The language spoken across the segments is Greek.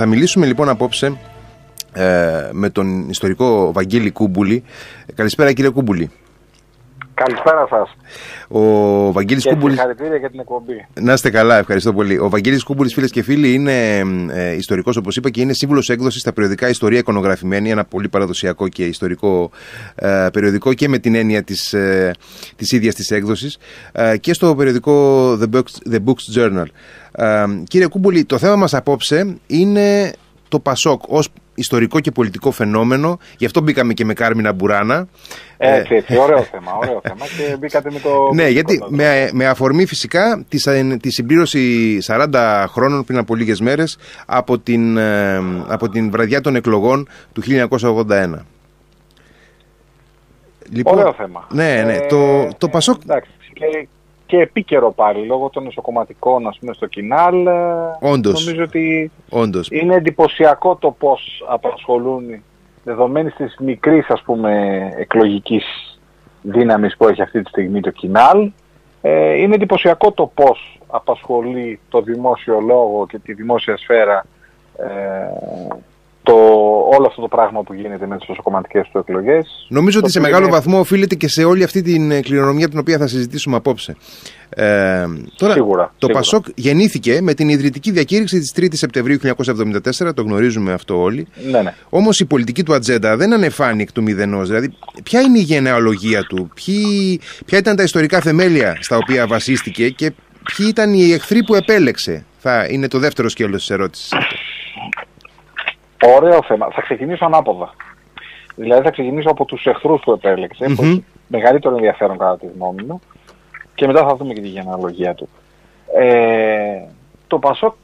θα μιλήσουμε λοιπόν απόψε ε, με τον ιστορικό Βαγγέλη Κούμπουλη. Καλησπέρα κύριε Κούμπουλη. Καλησπέρα σας. Ο Βαγγέλης και Κούμπουλης... Συγχαρητήρια για την εκπομπή. Να είστε καλά, ευχαριστώ πολύ. Ο Βαγγέλης Κούμπουλης, φίλες και φίλοι, είναι ε, ιστορικός, όπως είπα, και είναι σύμβουλος έκδοσης στα περιοδικά Ιστορία Εικονογραφημένη, ένα πολύ παραδοσιακό και ιστορικό ε, περιοδικό και με την έννοια της ε, της ίδιας της έκδοσης, ε, και στο περιοδικό The Books, The Books Journal. Ε, κύριε Κούμπουλη, το θέμα μας απόψε είναι το Πασόκ ως ιστορικό και πολιτικό φαινόμενο. Γι' αυτό μπήκαμε και με Κάρμινα Μπουράνα. Έτσι, έτσι, ωραίο θέμα, ωραίο θέμα και μπήκατε με το... Ναι, γιατί με, με αφορμή φυσικά τη, τη συμπλήρωση 40 χρόνων πριν από λίγες μέρες από την, ε, από την βραδιά των εκλογών του 1981. Λοιπόν, ωραίο θέμα. Ναι, ναι. το, το Πασόκ... Εντάξει, και, και επίκαιρο πάλι λόγω των νοσοκομματικών ας πούμε, στο Κινάλ. ε, Όντως. Νομίζω ότι Όντως. είναι εντυπωσιακό το πώς απασχολούν δεδομένης της μικρής ας πούμε εκλογικής δύναμης που έχει αυτή τη στιγμή το Κινάλ. Ε, είναι εντυπωσιακό το πώς απασχολεί το δημόσιο λόγο και τη δημόσια σφαίρα ε, το, όλο αυτό το πράγμα που γίνεται με τις νοσοκομματικές του εκλογές. Νομίζω Το ότι σε οποίο μεγάλο είναι- βαθμό οφείλεται και σε όλη αυτή την ε, κληρονομιά την οποία θα συζητήσουμε απόψε. Ε, τώρα, Σίγουρα, το σίγουρα. Πασόκ γεννήθηκε με την ιδρυτική διακήρυξη της 3ης Σεπτεμβρίου 1974, το γνωρίζουμε αυτό όλοι. Ναι, ναι. Όμως η πολιτική του ατζέντα δεν ανεφάνει εκ του μηδενός. Δηλαδή, ποια είναι η γενεαλογία του, ποιοι, ποια ήταν τα ιστορικά θεμέλια στα οποία βασίστηκε και ποιοι ήταν οι εχθροί που επέλεξε. Θα είναι το δεύτερο σκέλος της ερώτησης. Ωραίο θέμα. Θα ξεκινήσω ανάποδα. Δηλαδή θα ξεκινήσω από τους εχθρούς που επέλεξε, που Μμμ. έχει μεγαλύτερο ενδιαφέρον κατά τη γνώμη μου, και μετά θα δούμε και τη γενεαλογία του. Ε, το Πασόκ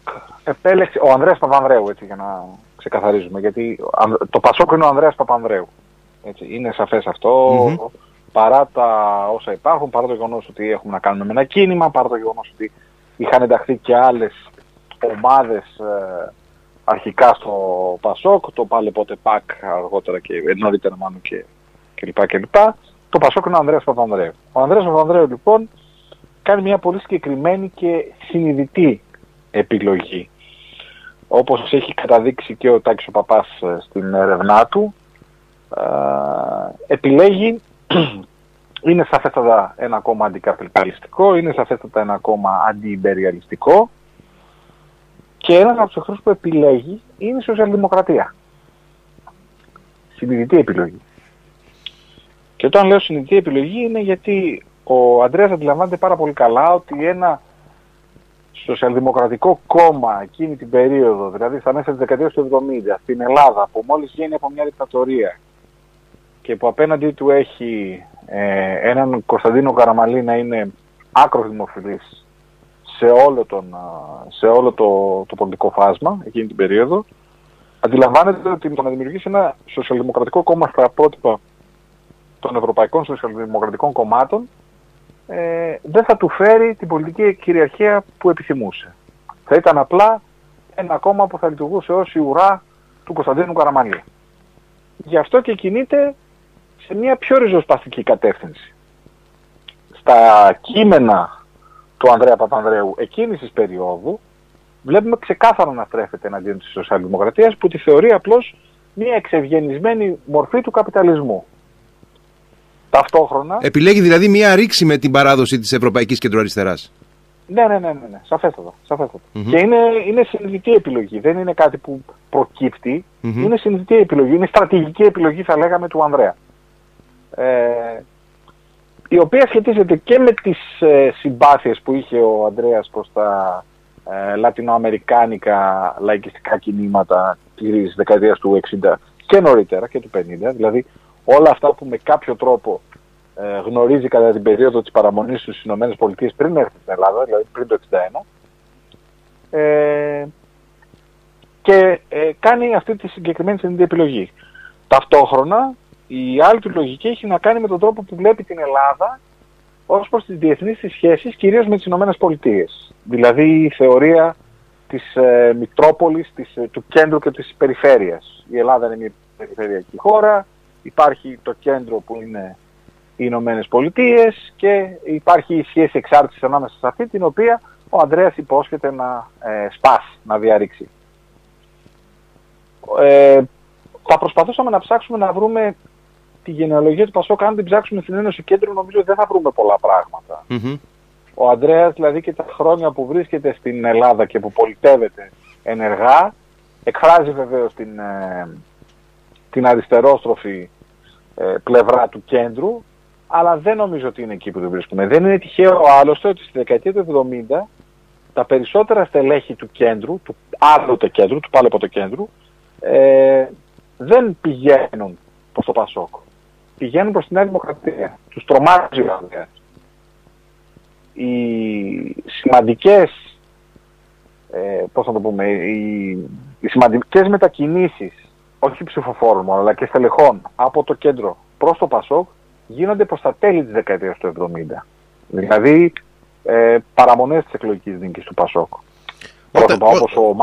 επέλεξε, ο Ανδρέας Παπανδρέου, έτσι για να ξεκαθαρίζουμε, γιατί ο Αν- το Πασόκ είναι ο Ανδρέας Παπανδρέου. Έτσι, είναι σαφές αυτό, Μμμ. παρά τα όσα υπάρχουν, παρά το γεγονός ότι έχουμε να κάνουμε με ένα κίνημα, παρά το γεγονός ότι είχαν ενταχθεί και άλλες ομάδες ε, αρχικά στο Πασόκ, το πάλι πότε ΠΑΚ αργότερα και ε, νωρίτερα μάλλον και, και λοιπά και λοιπά. Το Πασόκ είναι ο Ανδρέας Παπανδρέου. Ο Ανδρέας Παπανδρέου λοιπόν κάνει μια πολύ συγκεκριμένη και συνειδητή επιλογή. Όπως έχει καταδείξει και ο Τάκης ο Παπάς ε, στην έρευνά του, ε, επιλέγει είναι σαφέστατα ένα κόμμα αντικαπιταλιστικό, είναι σαφέστατα ένα κόμμα αντιυμπεριαλιστικό και ένας από τους εχθρούς που επιλέγει είναι η σοσιαλδημοκρατία. Συνειδητή επιλογή. Και όταν λέω συνειδητή επιλογή είναι γιατί ο Αντρέας αντιλαμβάνεται πάρα πολύ καλά ότι ένα σοσιαλδημοκρατικό κόμμα εκείνη την περίοδο, δηλαδή στα μέσα της δεκαετίας του 70 στην Ελλάδα που μόλις γίνει από μια δικτατορία και που απέναντί του έχει ε, έναν Κωνσταντίνο Καραμαλή να είναι άκρος δημοφιλής σε όλο, τον, α, σε όλο το, το πολιτικό φάσμα εκείνη την περίοδο, αντιλαμβάνεται ότι το να δημιουργήσει ένα σοσιαλδημοκρατικό κόμμα στα πρότυπα των ευρωπαϊκών σοσιαλδημοκρατικών κομμάτων ε, δεν θα του φέρει την πολιτική κυριαρχία που επιθυμούσε. Θα ήταν απλά ένα κόμμα που θα λειτουργούσε ως η ουρά του Κωνσταντίνου Καραμαλή. Γι' αυτό και κινείται σε μια πιο ριζοσπαστική κατεύθυνση. Στα κείμενα του Ανδρέα Παπανδρέου εκείνης της περίοδου βλέπουμε ξεκάθαρα να στρέφεται εναντίον της σοσιαλδημοκρατίας που τη θεωρεί απλώς μια εξευγενισμένη μορφή του καπιταλισμού. Ταυτόχρονα... Επιλέγει δηλαδή μια ρήξη με την παράδοση της Ευρωπαϊκής Κεντροαριστεράς. Ναι, ναι, ναι, ναι, ναι. σαφέστατα. σαφέστατα. Μμμ. Και είναι, είναι συνειδητή επιλογή. Δεν είναι κάτι που προκύπτει. Μμμ. Είναι συνειδητή επιλογή. Είναι στρατηγική επιλογή, θα λέγαμε, του Ανδρέα. Ε, η οποία σχετίζεται και με τις ε, συμπάθειες που είχε ο Ανδρέας προς τα ε, λατινοαμερικάνικα λαϊκιστικά κινήματα της δεκαετίας του 60 και νωρίτερα και του 50. Δηλαδή όλα αυτά που με κάποιο τρόπο ε, γνωρίζει κατά την περίοδο της παραμονής τους στις Ηνωμένες Πολιτείες πριν έρθει στην Ελλάδα, δηλαδή πριν το 61. Ε, και ε, κάνει αυτή τη συγκεκριμένη συνειδητή επιλογή. Ταυτόχρονα, η άλλη του λογική έχει να κάνει με τον τρόπο που βλέπει την Ελλάδα ως προς τις διεθνείς της σχέσεις, κυρίως με τις Ηνωμένες Πολιτείες. Δηλαδή η θεωρία της ε, Μητρόπολης, της, ε, του κέντρου και της περιφέρειας. Η Ελλάδα είναι μια περιφερειακή χώρα, υπάρχει το κέντρο που είναι οι Ηνωμένες Πολιτείες και υπάρχει η σχέση εξάρτησης ανάμεσα σε αυτή την οποία ο Ανδρέας υπόσχεται να ε, σπάσει, να διαρρήξει. ε, θα προσπαθούσαμε να ψάξουμε να βρούμε τη γενεαλογία του Πασόκ. Αν την ψάξουμε στην Ένωση Κέντρου, νομίζω δεν θα βρούμε πολλά Ο Ανδρέας, δηλαδή και τα χρόνια που βρίσκεται στην Ελλάδα και που πολιτεύεται ενεργά, εκφράζει βεβαίως την, ε, την αριστερόστροφη ε, πλευρά του κέντρου, αλλά δεν νομίζω ότι είναι εκεί που το βρίσκουμε. Δεν είναι τυχαίο άλλωστε ότι στη δεκαετία του 70 τα περισσότερα στελέχη του κέντρου, του άλλοτε κέντρου, του πάλι από το κέντρου, ε, δεν πηγαίνουν προς το Πασόκ. Πηγαίνουν προς τη Νέα Δημοκρατία. Τους τρομάζει ο Ανδρέας. Οι σημαντικές, ε, πώς να το πούμε, οι, οι σημαντικές μετακινήσεις, όχι ψηφοφόρων μόνο, αλλά και στελεχών από το κέντρο προς το Πασόκ, γίνονται προς τα τέλη της δεκαετίας του 70. Δηλαδή, ε, παραμονές της εκλογικής δίκης του Πασόκ. Όταν, όπως ο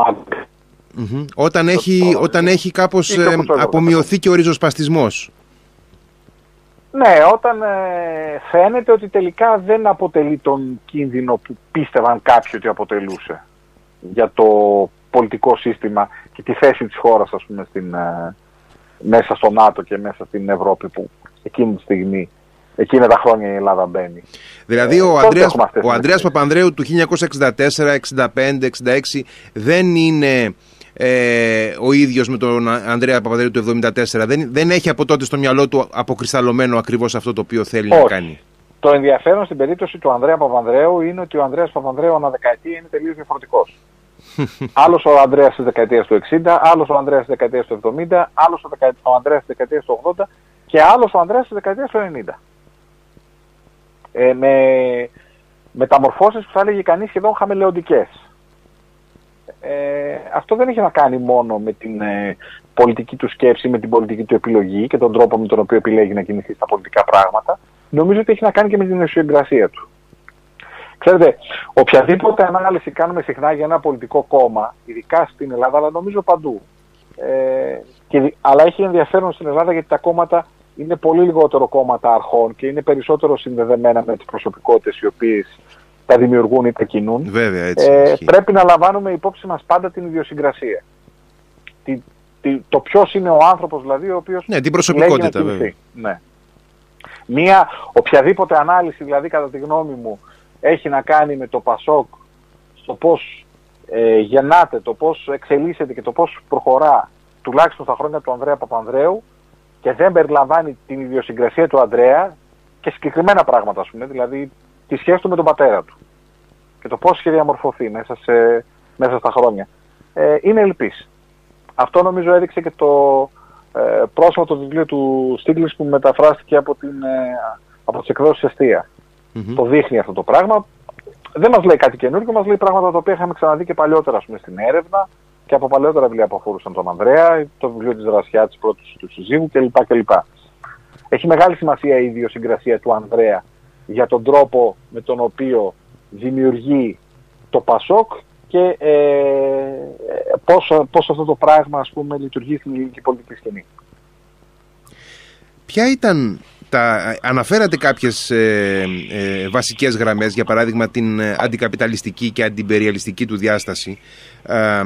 Όταν, έχει, όταν έχει κάπως ε, απομειωθεί και ο ριζοσπαστισμός. Ναι, όταν ε, φαίνεται ότι τελικά δεν αποτελεί τον κίνδυνο που πίστευαν κάποιοι ότι αποτελούσε για το πολιτικό σύστημα και τη θέση της χώρας ας πούμε, στην, ε, μέσα στο ΝΑΤΟ και μέσα στην Ευρώπη που εκείνη τη στιγμή Εκείνα τα χρόνια η Ελλάδα μπαίνει. Δηλαδή ο, ε, Ανδρέας, ο Ανδρέας Παπανδρέου του 1964, 65, 66 δεν είναι ε, ο ίδιος με τον Ανδρέα Παπανδρέου του 1974. Δεν, δεν έχει από τότε στο μυαλό του αποκρισταλωμένο ακριβώς αυτό το οποίο θέλει να κάνει. Το ενδιαφέρον στην περίπτωση του Ανδρέα Παπανδρέου είναι ότι ο Ανδρέας Παπανδρέου ανά δεκαετία είναι τελείως διαφορετικός. άλλος ο Ανδρέας της δεκαετίας του 60, άλλος ο Ανδρέας της δεκαετίας του 70, άλλος ο Ανδρέας της δεκαετίας του 80 και άλλος ο Ανδρέας της δεκαετίας του 90 ε, με μεταμορφώσεις που θα έλεγε κανείς σχεδόν χαμελεοντικές. Ε, αυτό δεν έχει να κάνει μόνο με την ε, πολιτική του σκέψη, με την πολιτική του επιλογή και τον τρόπο με τον οποίο επιλέγει να κινηθεί στα πολιτικά πράγματα. Νομίζω ότι έχει να κάνει και με την αισιογκρασία του. Ξέρετε, οποιαδήποτε ανάλυση κάνουμε συχνά για ένα πολιτικό κόμμα, ειδικά στην Ελλάδα, αλλά νομίζω παντού, ε, και, αλλά έχει ενδιαφέρον στην Ελλάδα γιατί τα κόμματα είναι πολύ λιγότερο κόμματα αρχών και είναι περισσότερο συνδεδεμένα με τις προσωπικότητες οι οποίες τα δημιουργούν ή τα κινούν. Βέβαια, έτσι, ε, πρέπει να λαμβάνουμε υπόψη μας πάντα την ιδιοσυγκρασία. Τη, τη, το ποιος είναι ο άνθρωπος δηλαδή ο οποίος ναι, την προσωπικότητα βέβαια. Ναι. Μία οποιαδήποτε ανάλυση δηλαδή κατά τη γνώμη μου έχει να κάνει με το Πασόκ στο πώς ε, γεννάται, το πώς εξελίσσεται και το πώς προχωρά τουλάχιστον στα χρόνια του Ανδρέα Παπανδρέου και δεν περιλαμβάνει την ιδιοσυγκρασία του Ανδρέα και συγκεκριμένα πράγματα, ας πούμε, δηλαδή τη σχέση του με τον πατέρα του και το πώς είχε διαμορφωθεί μέσα, σε, μέσα στα χρόνια. Ε, είναι ελπίς. Αυτό νομίζω έδειξε και το ε, πρόσφατο βιβλίο του Στίγκλης που μεταφράστηκε από, την, ε, από τις εκδόσεις Το δείχνει αυτό το πράγμα. Δεν μας λέει κάτι καινούργιο, μας λέει πράγματα τα οποία είχαμε ξαναδεί και παλιότερα πούμε, στην έρευνα και από παλαιότερα βιβλία που αφορούσαν τον Ανδρέα, το βιβλίο της Δρασιάς της πρώτης του συζύγου κλπ. κλπ. Έχει μεγάλη σημασία η ιδιοσυγκρασία του Ανδρέα για τον τρόπο με τον οποίο δημιουργεί το Πασόκ και ε, πώς, πώς αυτό το πράγμα ας πούμε, λειτουργεί στην ελληνική πολιτική σκηνή. Ποια ήταν τα, αναφέρατε κάποιες ε, ε, βασικές γραμμές, για παράδειγμα την αντικαπιταλιστική και αντιπεριαλιστική του διάσταση. Ε,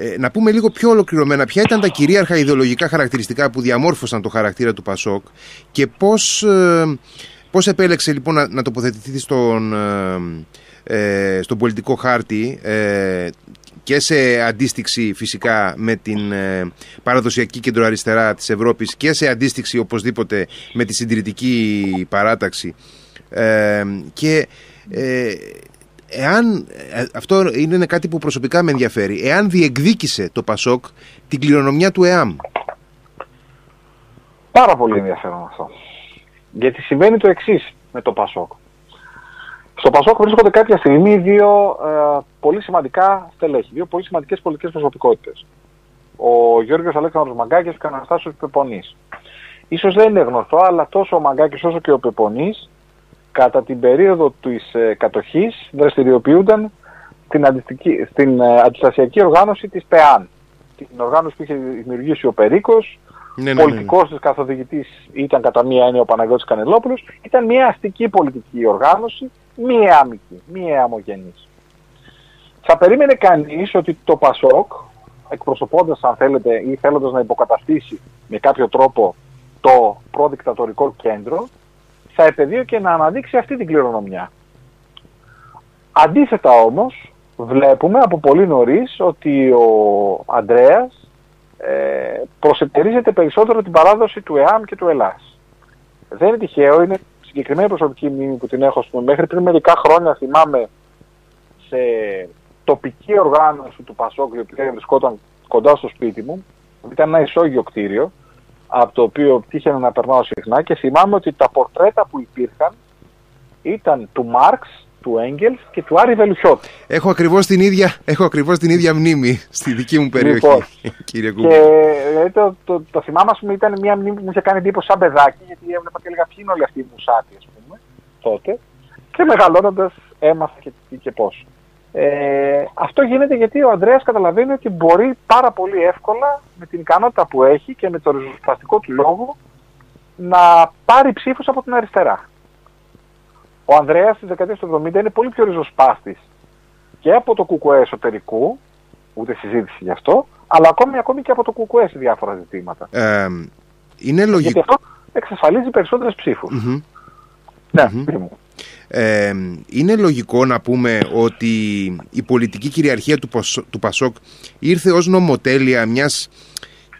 ε, να πούμε λίγο πιο ολοκληρωμένα ποια ήταν τα κυρίαρχα ιδεολογικά χαρακτηριστικά που διαμόρφωσαν το χαρακτήρα του Πασόκ και πώς, ε, πώς επέλεξε λοιπόν να, να τοποθετηθεί στον, ε, ε στον πολιτικό χάρτη ε, και σε αντίστοιξη φυσικά με την ε, παραδοσιακή κεντροαριστερά της Ευρώπης και σε αντίστοιξη οπωσδήποτε με τη συντηρητική παράταξη και εάν, ε, αυτό είναι κάτι που προσωπικά με ενδιαφέρει, εάν διεκδίκησε το Πασόκ την κληρονομιά του ΕΑΜ. Πάρα πολύ ενδιαφέρον αυτό. Γιατί συμβαίνει το εξής με το Πασόκ. Στο Πασόκ βρίσκονται κάποια στιγμή δύο ε, πολύ σημαντικά στελέχη, δύο πολύ σημαντικές πολιτικές προσωπικότητες. Ο Γιώργος Αλέξανδρος Μαγκάκης και ο Αναστάσιος Πεπονής. Ίσως δεν είναι γνωστό, αλλά τόσο ο Μαγκάκης όσο και ο Πεπονής κατά την περίοδο της ε, κατοχής δραστηριοποιούνταν στην, στην ε, αντιστασιακή οργάνωση της ΠΕΑΝ. Την οργάνωση που είχε δημιουργήσει ο Περίκος, ναι, ναι, πολιτικός ναι. της καθοδηγητής ήταν κατά μία έννοια ο Παναγιώτης Κανελόπουλος, ήταν μια αστική πολιτική οργάνωση, μία άμικη, μία αμογενής. Θα περίμενε κανείς ότι το ΠΑΣΟΚ εκπροσωπώντας αν θέλετε ή θέλοντας να υποκαταστήσει με κάποιο τρόπο το προδικτατορικό κέντρο θα επαιδείω να αναδείξει αυτή την κληρονομιά. Αντίθετα όμως βλέπουμε από πολύ νωρίς ότι ο Ανδρέας ε, προσετερίζεται περισσότερο την παράδοση του ΕΑΜ και του ΕΛΑΣ. Δεν είναι τυχαίο, είναι συγκεκριμένη προσωπική μνήμη που την έχω πούμε, μέχρι πριν μερικά χρόνια θυμάμαι σε τοπική οργάνωση του Πασόκ, που βρισκόταν κοντά στο σπίτι μου, ήταν ένα ισόγειο κτίριο, από το οποίο τύχαινε να περνάω συχνά και θυμάμαι ότι τα πορτρέτα που υπήρχαν ήταν του Μάρξ, του Έγγελ και του Άρη Βελουχιώτη. Έχω ακριβώς την, ίδια, έχω ακριβώς την ίδια μνήμη στη δική μου περιοχή, λοιπόν, κύριε Κούμπη. Και ε, το, το, το, θυμάμαι, πούμε, ήταν μια μνήμη που μου είχε κάνει εντύπωση σαν παιδάκι, γιατί έβλεπα και έλεγα ποιοι είναι όλοι αυτοί οι μουσάτοι, ας πούμε, τότε. Και μεγαλώνοντας έμαθα και τι και πώς. Ε, αυτό γίνεται γιατί ο Ανδρέας καταλαβαίνει ότι μπορεί πάρα πολύ εύκολα με την ικανότητα που έχει και με το ριζοσπαστικό του λόγο να πάρει ψήφους από την αριστερά. Ο Ανδρέας στις δεκαετίες του 70 είναι πολύ πιο ριζοσπάστης και από το κουκουέ εσωτερικού, ούτε συζήτηση γι' αυτό, αλλά ακόμη, ακόμη και από το κουκουέ σε διάφορα ζητήματα. Ε, είναι λογικό. Γιατί αυτό εξασφαλίζει περισσότερες Ναι, ε, είναι λογικό να πούμε ότι η πολιτική κυριαρχία του, του Πασόκ ήρθε ως νομοτέλεια μιας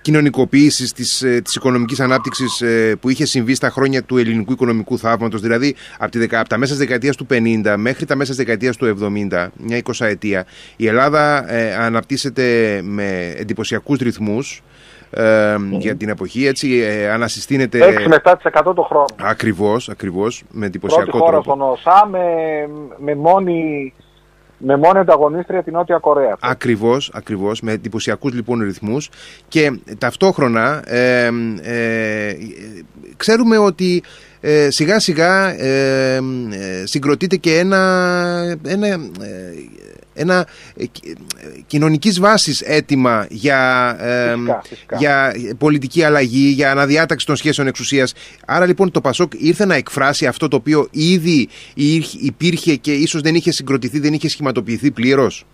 κοινωνικοποίησης της, ε, της οικονομικής ανάπτυξης ε, που είχε συμβεί στα χρόνια του ελληνικού οικονομικού θαύματος, δηλαδή από, τη, από τα μέσα της δεκαετίας του 50 μέχρι τα μέσα της δεκαετίας του 70, μια εικοσαετία, η Ελλάδα ε, αναπτύσσεται με εντυπωσιακούς ρυθμούς, ε, για την εποχή. Έτσι, ε, ανασυστήνεται. 6 με 7% το χρόνο. Ακριβώς, ακριβώς. Με εντυπωσιακό Πρώτη χώρα στον ΩΣΑ με, με μόνη με μόνη ανταγωνίστρια την Νότια Κορέα. Ακριβώς, ακριβώς, με εντυπωσιακούς λοιπόν ρυθμούς. Και ταυτόχρονα ε, ε, ξέρουμε ότι ε, σιγά σιγά ε, ε συγκροτείται και ένα, ένα ένα ε, κοινωνικής βάσης αίτημα για, για πολιτική αλλαγή, για αναδιάταξη των σχέσεων εξουσίας. Άρα λοιπόν το Πασόκ ήρθε να εκφράσει αυτό το οποίο ήδη υπήρχε και ίσως δεν είχε συγκροτηθεί, δεν είχε σχηματοποιηθεί πλήρως;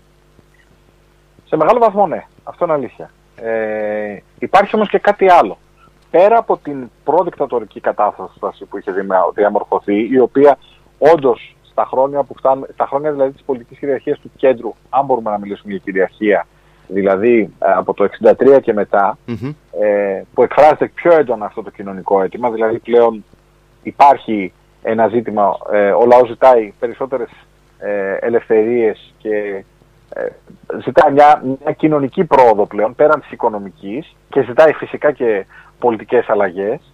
Σε μεγάλο βαθμό ναι, αυτό είναι αλήθεια. Ε, υπάρχει όμως και κάτι άλλο. Πέρα από την προδικτατορική κατάσταση που είχε διαμορφωθεί, η οποία όντως στα χρόνια που φτάνουμε, στα χρόνια δηλαδή της πολιτικής κυριαρχίας του κέντρου, αν μπορούμε να μιλήσουμε για κυριαρχία, δηλαδή ε, από το 1963 και μετα ε, που εκφράζεται πιο έντονα αυτό το κοινωνικό αίτημα, δηλαδή πλέον υπάρχει ένα ζήτημα, ε, ο λαός ζητάει περισσότερες ε, ελευθερίες και ε, ζητάει μια, μια κοινωνική πρόοδο πλέον, πέραν της οικονομικής και ζητάει φυσικά και πολιτικές αλλαγές.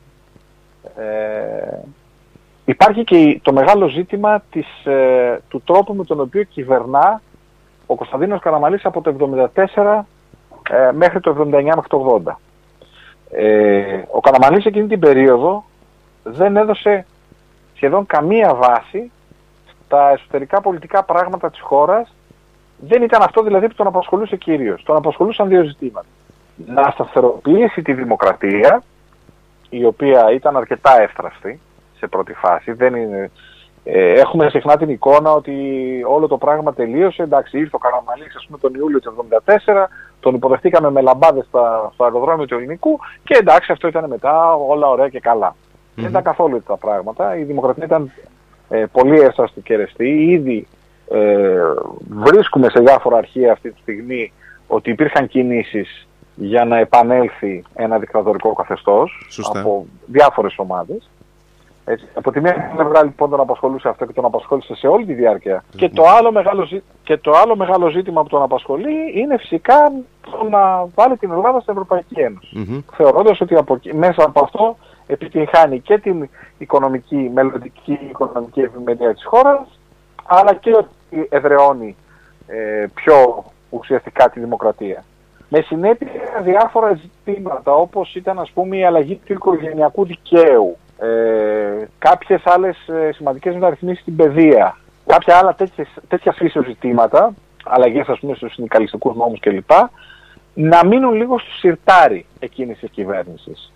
Ε, Υπάρχει και το μεγάλο ζήτημα της, ε, του τρόπου με τον οποίο κυβερνά ο Κωνσταντίνος Καραμαλής από το 1974 ε, μέχρι το 79 μέχρι το 80. Ε, ο Καραμαλής εκείνη την περίοδο δεν έδωσε σχεδόν καμία βάση στα εσωτερικά πολιτικά πράγματα της χώρας. Δεν ήταν αυτό δηλαδή που τον απασχολούσε κυρίως. Τον απασχολούσαν δύο ζητήματα. Να σταθεροποιήσει τη δημοκρατία, η οποία ήταν αρκετά εύθραστη, σε πρώτη φάση. Δεν είναι... Ε, έχουμε συχνά την εικόνα ότι όλο το πράγμα τελείωσε. Εντάξει, ήρθε ο Καραμαλής ας πούμε, τον Ιούλιο του 1974, τον υποδεχτήκαμε με λαμπάδες στο αεροδρόμιο του Ελληνικού και εντάξει, αυτό ήταν μετά όλα ωραία και καλά. Δεν ήταν καθόλου τα πράγματα. Η δημοκρατία ήταν ε, πολύ εύσταστη και ρεστή. Ήδη ε, βρίσκουμε σε διάφορα αρχεία αυτή τη στιγμή ότι υπήρχαν κινήσεις για να επανέλθει ένα δικτατορικό καθεστώς από διάφορες ομάδες. Έτσι. Από τη μία πλευρά λοιπόν τον απασχολούσε αυτό και τον απασχόλησε σε όλη τη διάρκεια. Και, το άλλο μεγάλο, και το άλλο μεγάλο ζήτημα που τον απασχολεί είναι φυσικά το να βάλει την Ελλάδα στην Ευρωπαϊκή Ένωση. Mm-hmm. Θεωρώντας ότι από, μέσα από αυτό επιτυγχάνει και την οικονομική, μελλοντική οικονομική ευημερία της χώρας, αλλά και ότι εδραιώνει ε, πιο ουσιαστικά τη δημοκρατία. Με συνέπεια διάφορα ζητήματα όπως ήταν ας πούμε η αλλαγή του οικογενειακού δικαίου, ε, κάποιες άλλες ε, σημαντικές μεταρρυθμίσεις στην παιδεία, κάποια άλλα τέτοιες, τέτοια φύσεως ζητήματα, αλλαγές ας πούμε στους συνδικαλιστικούς νόμους κλπ, να μείνουν λίγο στο σιρτάρι εκείνης της κυβέρνησης.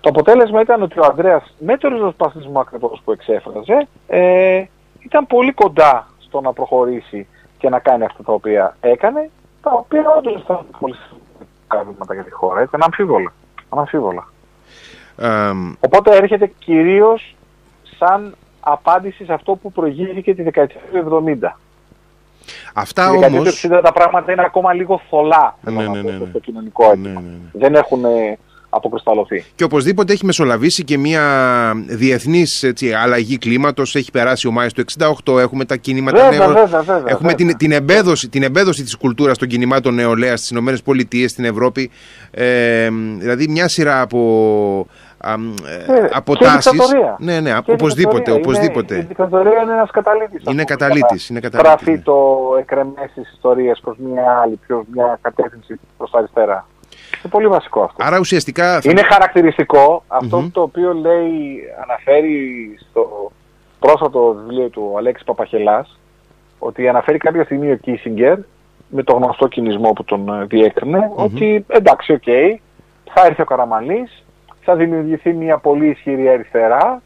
Το αποτέλεσμα ήταν ότι ο Ανδρέας με το ριζοσπαστισμό ακριβώς που εξέφραζε ε, ήταν πολύ κοντά στο να προχωρήσει και να κάνει αυτά τα οποία έκανε, τα οποία όντως ήταν πολύ σημαντικά βήματα για τη χώρα. Έτσι, αναμφίβολα. αναμφίβολα. Αμ, Οπότε έρχεται κυρίως σαν απάντηση σε αυτό που προηγήθηκε τη δεκαετία του 70. αυτά Στη δεκαετία όμως... του 60 τα πράγματα είναι ακόμα λίγο θολά θέλω Ναι, να ναι, πω, ναι, ναι. στο κοινωνικό Ναι, έντυπο. ναι, ναι. Δεν έχουν ε, αποκρισταλωθεί. Και οπωσδήποτε έχει μεσολαβήσει και μια διεθνής έτσι, αλλαγή κλίματος. Έχει περάσει ο Μάης του 68, έχουμε τα κινήματα Βέβαια, νεο... βέβαια, βέβαια, Έχουμε βέβαια. την, την, εμπέδωση, την εμπέδωση της κουλτούρας των κινημάτων νεολαίας στις Ηνωμένες Πολιτείες, στην Ευρώπη. Ε, δηλαδή μια σειρά από, α, ε, Ε, από και τάσεις. δικτατορία. Ναι, ναι, Και η οπωσδήποτε, δικτατορία οπωσδήποτε. Είναι, η δικτατορία είναι ένας καταλήτης. Είναι ας πούμε, καταλήτης, για να είναι καταλήτης, Στραφεί ναι. το εκρεμές της ιστορίας προς μια άλλη, προς μια κατεύθυνση προς τα αριστερά. Είναι πολύ βασικό αυτό. Άρα ουσιαστικά θα- Είναι χαρακτηριστικό αυτό Μμμ. το οποίο λέει, αναφέρει στο πρόσφατο βιβλίο του ο Αλέξης Παπαχελάς, ότι αναφέρει κάποια στιγμή ο Κίσιγκερ, με το γνωστό κυνισμό που τον ε, διέκρινε, ότι εντάξει, οκέι, θα έρθει ο Καραμαλής, θα δημιουργηθεί μια πολύ ισχυρή αριστερά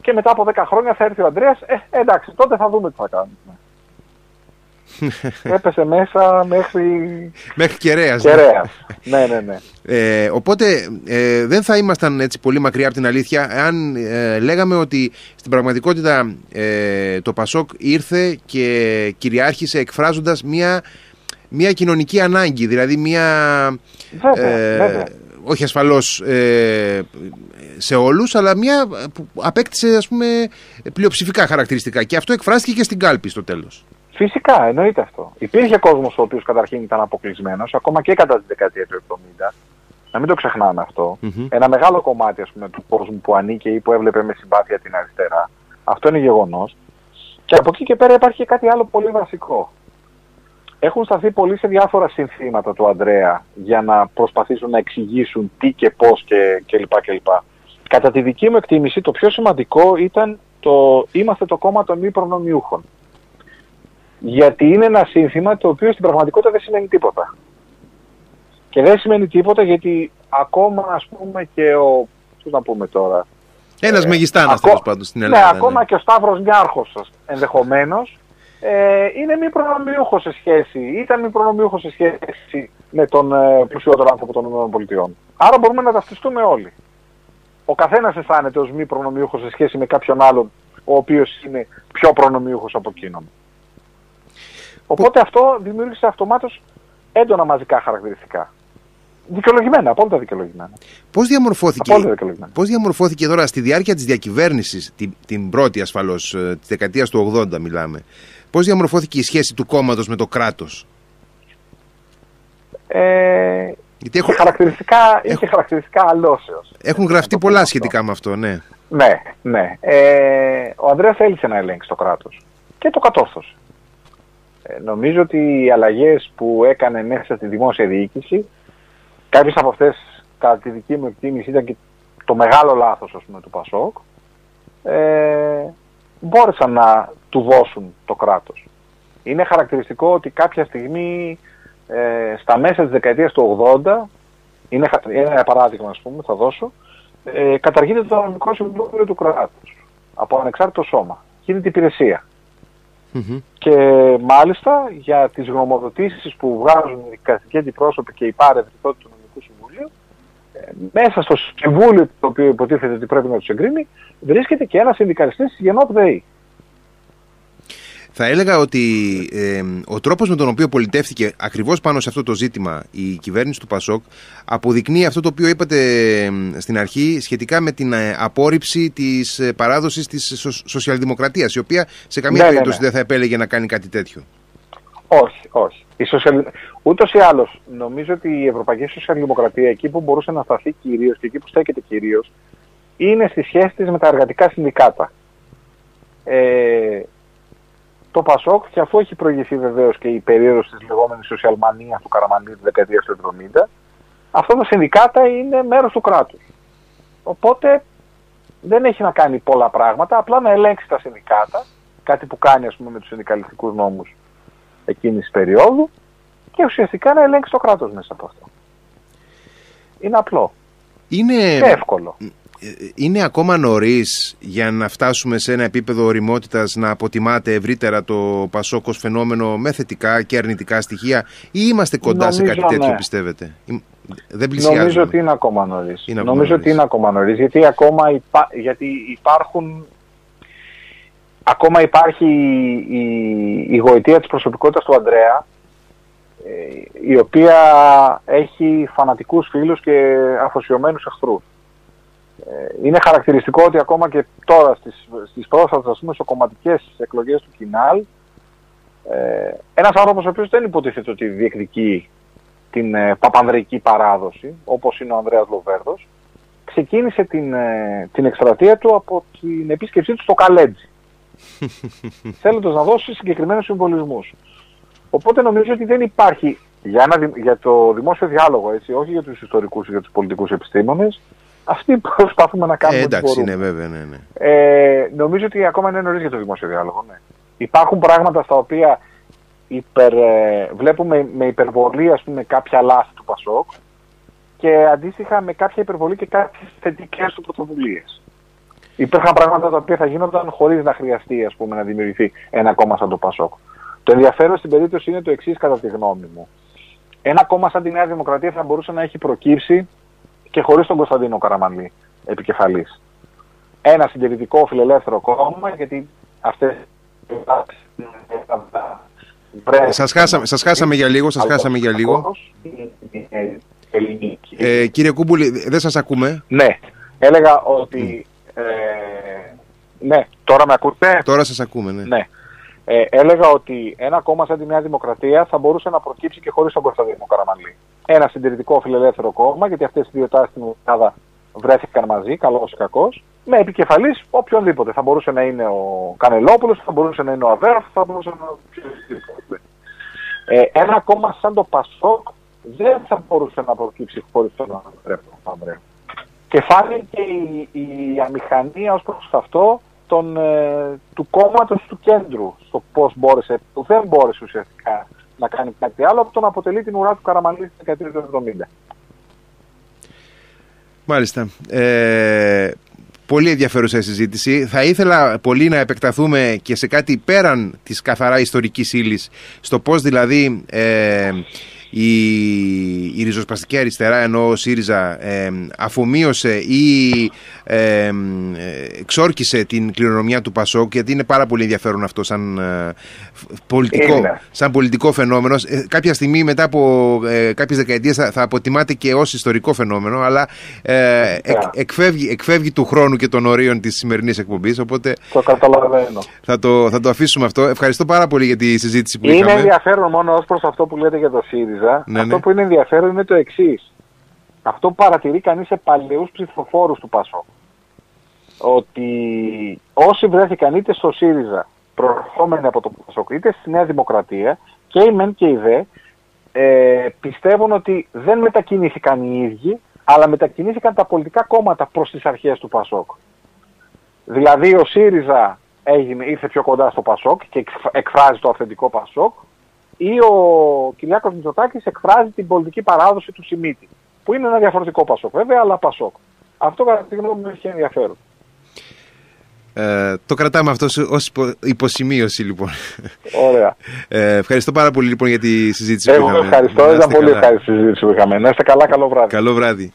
και μετά από 10 χρόνια θα έρθει ο Ανδρέας, ε, εντάξει, τότε θα δούμε τι θα κάνουμε. Έπεσε μέσα μέχρι μέχρι κεραίας. ναι. κεραίας. ναι, ναι, ναι. Ε, οπότε ε, δεν θα ήμασταν έτσι πολύ μακριά από την αλήθεια αν ε, λέγαμε ότι στην πραγματικότητα ε, το Πασόκ ήρθε και κυριάρχησε εκφράζοντας μια, μια κοινωνική ανάγκη, δηλαδή μια... Βέβαια, βέβαια. όχι ασφαλώς ε, σε όλους, αλλά μια που απέκτησε ας πούμε πλειοψηφικά χαρακτηριστικά και αυτό εκφράστηκε και στην κάλπη στο τέλος. Φυσικά, εννοείται αυτό. Υπήρχε κόσμος ο οποίος καταρχήν ήταν αποκλεισμένος, ακόμα και κατά τη δεκαετία του 70. Να μην το ξεχνάμε αυτό. Μμμ. Ένα μεγάλο κομμάτι ας πούμε, του κόσμου που ανήκε ή που έβλεπε με συμπάθεια την αριστερά. Αυτό είναι γεγονός. Και από εκεί και πέρα υπάρχει και κάτι άλλο πολύ βασικό. Έχουν σταθεί πολύ σε διάφορα συνθήματα του Ανδρέα για να προσπαθήσουν να εξηγήσουν τι και πώς και, και λοιπά και λοιπά. Κατά τη δική μου εκτίμηση, το πιο σημαντικό ήταν το είμαστε το κόμμα των μη προνομιούχων. Γιατί είναι ένα σύνθημα το οποίο στην πραγματικότητα δεν σημαίνει τίποτα. Και δεν σημαίνει τίποτα γιατί ακόμα ας πούμε και ο... Τι να πούμε τώρα. Ένας Ε, μεγιστάνας ακό- τέλος πάντων στην Ναι, Ελλάδα. ακόμα και ο Σταύρος Νιάρχος ενδεχομένως ε, είναι μη προνομιούχος σε σχέση, ήταν μη προνομιούχος σε σχέση με τον ε, πλουσιότερο άνθρωπο των ΗΠΑ. Άρα μπορούμε να ταυτιστούμε όλοι. Ο καθένας αισθάνεται ως μη προνομιούχος σε σχέση με κάποιον άλλον ο οποίος είναι πιο προνομιούχος από εκείνον. Οπότε αυτό δημιούργησε αυτομάτως έντονα μαζικά χαρακτηριστικά. Δικαιολογημένα, απόλυτα δικαιολογημένα. Πώς διαμορφώθηκε, Απόλυτα δικαιολογημένα. πώς διαμορφώθηκε τώρα στη διάρκεια της διακυβέρνησης, την, την πρώτη ασφαλώς, ε, της δεκαετίας του 80 μιλάμε, πώς διαμορφώθηκε η σχέση του κόμματος με το κράτος; Ε, Γιατί είχε έχουν, χαρακτηριστικά, είχε χαρακτηριστικά αλώσεως. έχουν γραφτεί πολλά σχετικά με αυτό, ναι. Ναι, ναι. Ε, ο Ανδρέας θέλησε να ελέγξει το κράτος και το κατόρθωσε. Ε, νομίζω ότι οι αλλαγές που έκανε μέσα στη δημόσια διοίκηση, κάποιες από αυτές κατά τη δική μου εκτίμηση ήταν και το μεγάλο λάθος ας πούμε, του Πασόκ, ε, μπόρεσαν να του δώσουν το κράτος. Είναι χαρακτηριστικό ότι κάποια στιγμή ε, στα μέσα της δεκαετίας του 80, είναι, χα- είναι ένα παράδειγμα ας πούμε, θα δώσω, ε, καταργείται το νομικό συμβούλιο του κράτους από ανεξάρτητο σώμα. Γίνεται υπηρεσία. Μμμ. Και μάλιστα για τις γνωμοδοτήσεις που βγάζουν οι δικαστικοί αντιπρόσωποι και οι πάρευοι τότε του νομικού συμβουλίου, ε, μέσα στο συμβούλιο το οποίο υποτίθεται ότι πρέπει να τους εγκρίνει, βρίσκεται και ένας συνδικαλιστής της Γενόπ ΔΕΗ. Θα έλεγα ότι ε, ο τρόπος με τον οποίο πολιτεύτηκε ακριβώς πάνω σε αυτό το ζήτημα η κυβέρνηση του Πασόκ αποδεικνύει αυτό το οποίο είπατε ε, στην αρχή σχετικά με την ε, απόρριψη της ε, παράδοσης της σο- σοσιαλδημοκρατίας η οποία σε καμία Ναι, ναι, περίπτωση ναι. δεν θα επέλεγε να κάνει κάτι τέτοιο. Όχι, όχι. Η σοσιαλ... Ούτως ή άλλως, νομίζω ότι η Ευρωπαϊκή Σοσιαλδημοκρατία, εκεί που μπορούσε να σταθεί κυρίως και εκεί που στέκεται κυρίως, είναι στη σχέση της με τα εργατικά συνδικάτα. Ε, το Πασόκ, και αφού έχει προηγηθεί βεβαίως και η περίοδος της λεγόμενης σοσιαλμανίας του Καραμανλή της δεκαετίας του 70, αυτά τα συνδικάτα είναι μέρος του κράτους. Οπότε δεν έχει να κάνει πολλά πράγματα, απλά να ελέγξει τα συνδικάτα, κάτι που κάνει ας πούμε με τους συνδικαλιστικούς νόμους εκείνης της περίοδου και ουσιαστικά να ελέγξει το κράτος μέσα από αυτό. Είναι απλό Είναι, και εύκολο. Είναι ακόμα νωρίς για να φτάσουμε σε ένα επίπεδο οριμότητας να αποτιμάτε ευρύτερα το Πασόκ ως φαινόμενο με θετικά και αρνητικά στοιχεία ή είμαστε κοντά Νομίζω, σε κάτι τέτοιο ναι. πιστεύετε. Δεν πλησιάζουμε. Νομίζω ότι είναι ακόμα νωρίς. Είναι ακόμα Νομίζω νωρίς. ότι είναι ακόμα νωρίς. Γιατί ακόμα υπά... γιατί υπάρχουν. Ακόμα υπάρχει η, η, η γοητεία της προσωπικότητας του Ανδρέα ε, η οποία έχει φανατικούς φίλους και αφοσιωμένους εχθρούς. Ε, Είναι χαρακτηριστικό ότι ακόμα και τώρα στις, στις πρόσφατες ας πούμε σοκομματικές εκλογές του Κινάλ ε, ένας άνθρωπος ο οποίος δεν υποτίθεται ότι διεκδικεί την ε, παπανδρεϊκή παράδοση, όπως είναι ο Ανδρέας Λοβέρδος, ξεκίνησε την, ε, την εκστρατεία του από την επίσκεψή του στο Καλέτζι. Θέλοντας να δώσει συγκεκριμένους συμβολισμούς. Οπότε νομίζω ότι δεν υπάρχει για, ένα, δη- για το δημόσιο διάλογο, έτσι, όχι για τους ιστορικούς ή για τους πολιτικούς επιστήμονες, αυτοί προσπαθούμε να Ε, κάνουμε ό,τι εντάξει, μπορούμε. είναι βέβαια, ναι, ναι. Ε, νομίζω ότι ακόμα είναι νωρίς για το δημόσιο διάλογο. Ναι. Υπάρχουν πράγματα στα οποία υπερ, ε, βλέπουμε με υπερβολή ας πούμε, κάποια λάθη του Πασόκ και αντίστοιχα με κάποια υπερβολή και κάποιες θετικές του πρωτοβουλίες. Υπήρχαν πράγματα τα οποία θα γίνονταν χωρίς να χρειαστεί ας πούμε, να δημιουργηθεί ένα κόμμα σαν το Πασόκ. Το ενδιαφέρον στην περίπτωση είναι το εξής κατά τη γνώμη μου. Ένα κόμμα σαν τη Νέα Δημοκρατία θα μπορούσε να έχει προκύψει και χωρίς τον Κωνσταντίνο Καραμανλή επικεφαλής ένα συντηρητικό φιλελεύθερο κόμμα, γιατί αυτές Σας χάσαμε, σας χάσαμε για λίγο, σας χάσαμε για λίγο. Ελληνική. Ε, κύριε Κούμπουλη, δεν σας ακούμε. Ναι, έλεγα ότι... Ε, ναι, τώρα με ακούτε; Τώρα σας ακούμε, ναι. Ναι. Ε, έλεγα ότι ένα κόμμα σαν τη Νέα Δημοκρατία θα μπορούσε να προκύψει και χωρίς τον Κωνσταντίνο Καραμανλή. Ένα συντηρητικό φιλελεύθερο κόμμα, γιατί αυτές οι δύο τάσεις στην Ελλάδα βρέθηκαν μαζί, καλός ή κακός, με επικεφαλής οποιονδήποτε. Θα μπορούσε να είναι ο Κανελόπουλος, θα μπορούσε να είναι ο Αβέροφ, θα μπορούσε να είναι ο οποιοδήποτε. Ε, ένα κόμμα σαν το Πασόκ δεν θα μπορούσε να προκύψει χωρίς τον Ανδρέα. Και φάνηκε η, η αμηχανία ως προς αυτό των, ε, του κόμματος του κέντρου στο πώς μπόρεσε, που δεν μπόρεσε ουσιαστικά να κάνει κάτι άλλο από το να αποτελεί την ουρά του Καραμαλής στη δεκαετία του 70. Μάλιστα. Ε, πολύ ενδιαφέρουσα η συζήτηση. Θα ήθελα πολύ να επεκταθούμε και σε κάτι πέραν της καθαρά ιστορικής ύλης, στο πώς δηλαδή ε, η, η ριζοσπαστική αριστερά ενώ ο ΣΥΡΙΖΑ ε, αφομοίωσε ή ε, ε, εξόρκησε την κληρονομιά του ΠΑΣΟΚ γιατί είναι πάρα πολύ ενδιαφέρον αυτό σαν, ε, πολιτικό, Είναι. σαν πολιτικό φαινόμενο. Ε, κάποια στιγμή μετά από ε, κάποιες δεκαετίες θα, θα αποτιμάται και ως ιστορικό φαινόμενο αλλά ε, εκ, εκφεύγει, εκφεύγει του χρόνου και των ορίων της σημερινής εκπομπής οπότε Το καταλαβαίνω. θα το, θα το αφήσουμε αυτό. Ευχαριστώ πάρα πολύ για τη συζήτηση που Είναι είχαμε. ενδιαφέρον μόνο ως προς αυτό που λέτε για το ΣΥΡΙΖΑ. Ναι, αυτό ναι. που είναι ενδιαφέρον είναι το εξής. Αυτό που παρατηρεί κανείς σε παλαιούς ψηφοφόρους του ΠΑΣΟΚ. Ότι όσοι βρέθηκαν είτε στο ΣΥΡΙΖΑ προερχόμενοι από το ΠΑΣΟΚ είτε στη Νέα Δημοκρατία και οι ΜΕΝ και οι ΔΕ ε, πιστεύουν ότι δεν μετακινήθηκαν οι ίδιοι αλλά μετακινήθηκαν τα πολιτικά κόμματα προς τις αρχές του ΠΑΣΟΚ. Δηλαδή ο ΣΥΡΙΖΑ έγινε, ήρθε πιο κοντά στο ΠΑΣΟΚ και εξ- εκφράζει το αυθεντικό ΠΑΣΟΚ ή ο Κυριάκος Μητσοτάκης εκφράζει την πολιτική παράδοση του Σιμίτη που είναι ένα διαφορετικό ΠΑΣΟΚ βέβαια αλλά ΠΑΣΟΚ. Αυτό κατά τη γνώμη μου έχει ενδιαφέρον. Ε, το κρατάμε αυτό σε- ως υπο- υποσημείωση λοιπόν. Ωραία. Ε, ευχαριστώ πάρα πολύ λοιπόν για τη συζήτηση που Εγώ είχαμε. ευχαριστώ. Να Ήταν είστε πολύ καλά. ευχαριστή συζήτηση που είχαμε. Να είστε καλά, καλό βράδυ. Καλό βράδυ.